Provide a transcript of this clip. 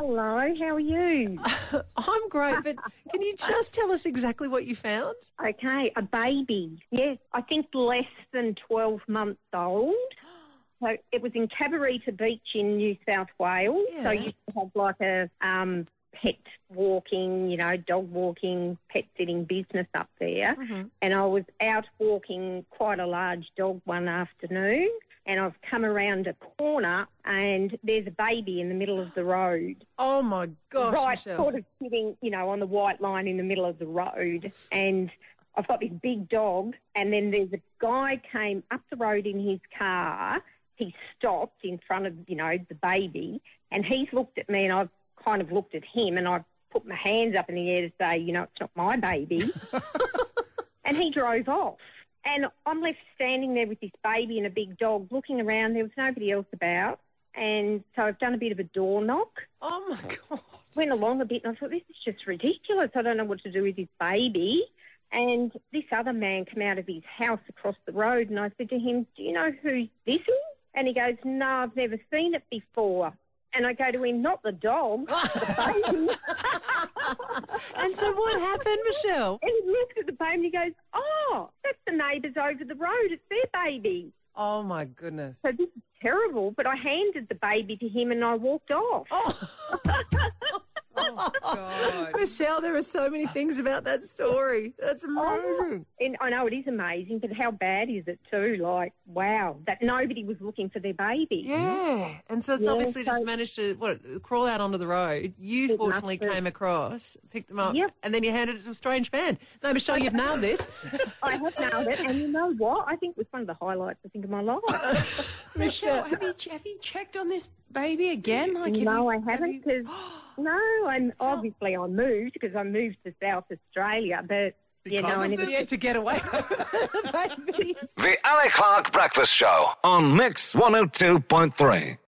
Hello, how are you? I'm great, but can you just tell us exactly what you found? Okay, a baby. Yes, I think less than 12 months old. So it was in Cabarita Beach in New South Wales. So you have like a um, pet walking, you know, dog walking, pet sitting business up there. Mm-hmm. And I was out walking quite a large dog one afternoon. And I've come around a corner and there's a baby in the middle of the road. Oh my gosh, right, Michelle. sort of sitting, you know, on the white line in the middle of the road, and I've got this big dog, and then there's a guy came up the road in his car. He stopped in front of, you know, the baby, and he's looked at me, and I've kind of looked at him, and I've put my hands up in the air to say, you know, it's not my baby, and he drove off. And I'm left standing there with this baby and a big dog looking around. There was nobody else about. And so I've done a bit of a door knock Oh my god. went along a bit and I thought, this is just ridiculous. I don't know what to do with this baby. And this other man came out of his house across the road and I said to him, do you know who this is? And he goes, no, I've never seen it before. And I go to him, not the dog, the baby. And so what happened, Michelle? and he looks at the baby and he goes, oh, that's the neighbours over the road. It's their baby. Oh my goodness. So this is terrible. But I handed the baby to him and I walked off. Oh god. Michelle, there are so many things about that story. That's oh, amazing. And I know it is amazing, but how bad is it too? Like, wow, that nobody was looking for their baby. Yeah. And so it's Yeah, obviously just managed to what crawl out onto the road. You fortunately must have. came across, picked them up, Yep. and then you handed it to a strange man. No, Michelle, you've nailed this. I have nailed it, and you know what? I think it was one of the highlights. I think of my life. Michelle, have you have you checked on this baby again? Like, have no, you- I have haven't you- because no, I'm obviously I moved because I moved to South Australia, but you know, I of never this? Yeah, to get away. Babies. The Ali Clark Breakfast Show on Mix 102.3.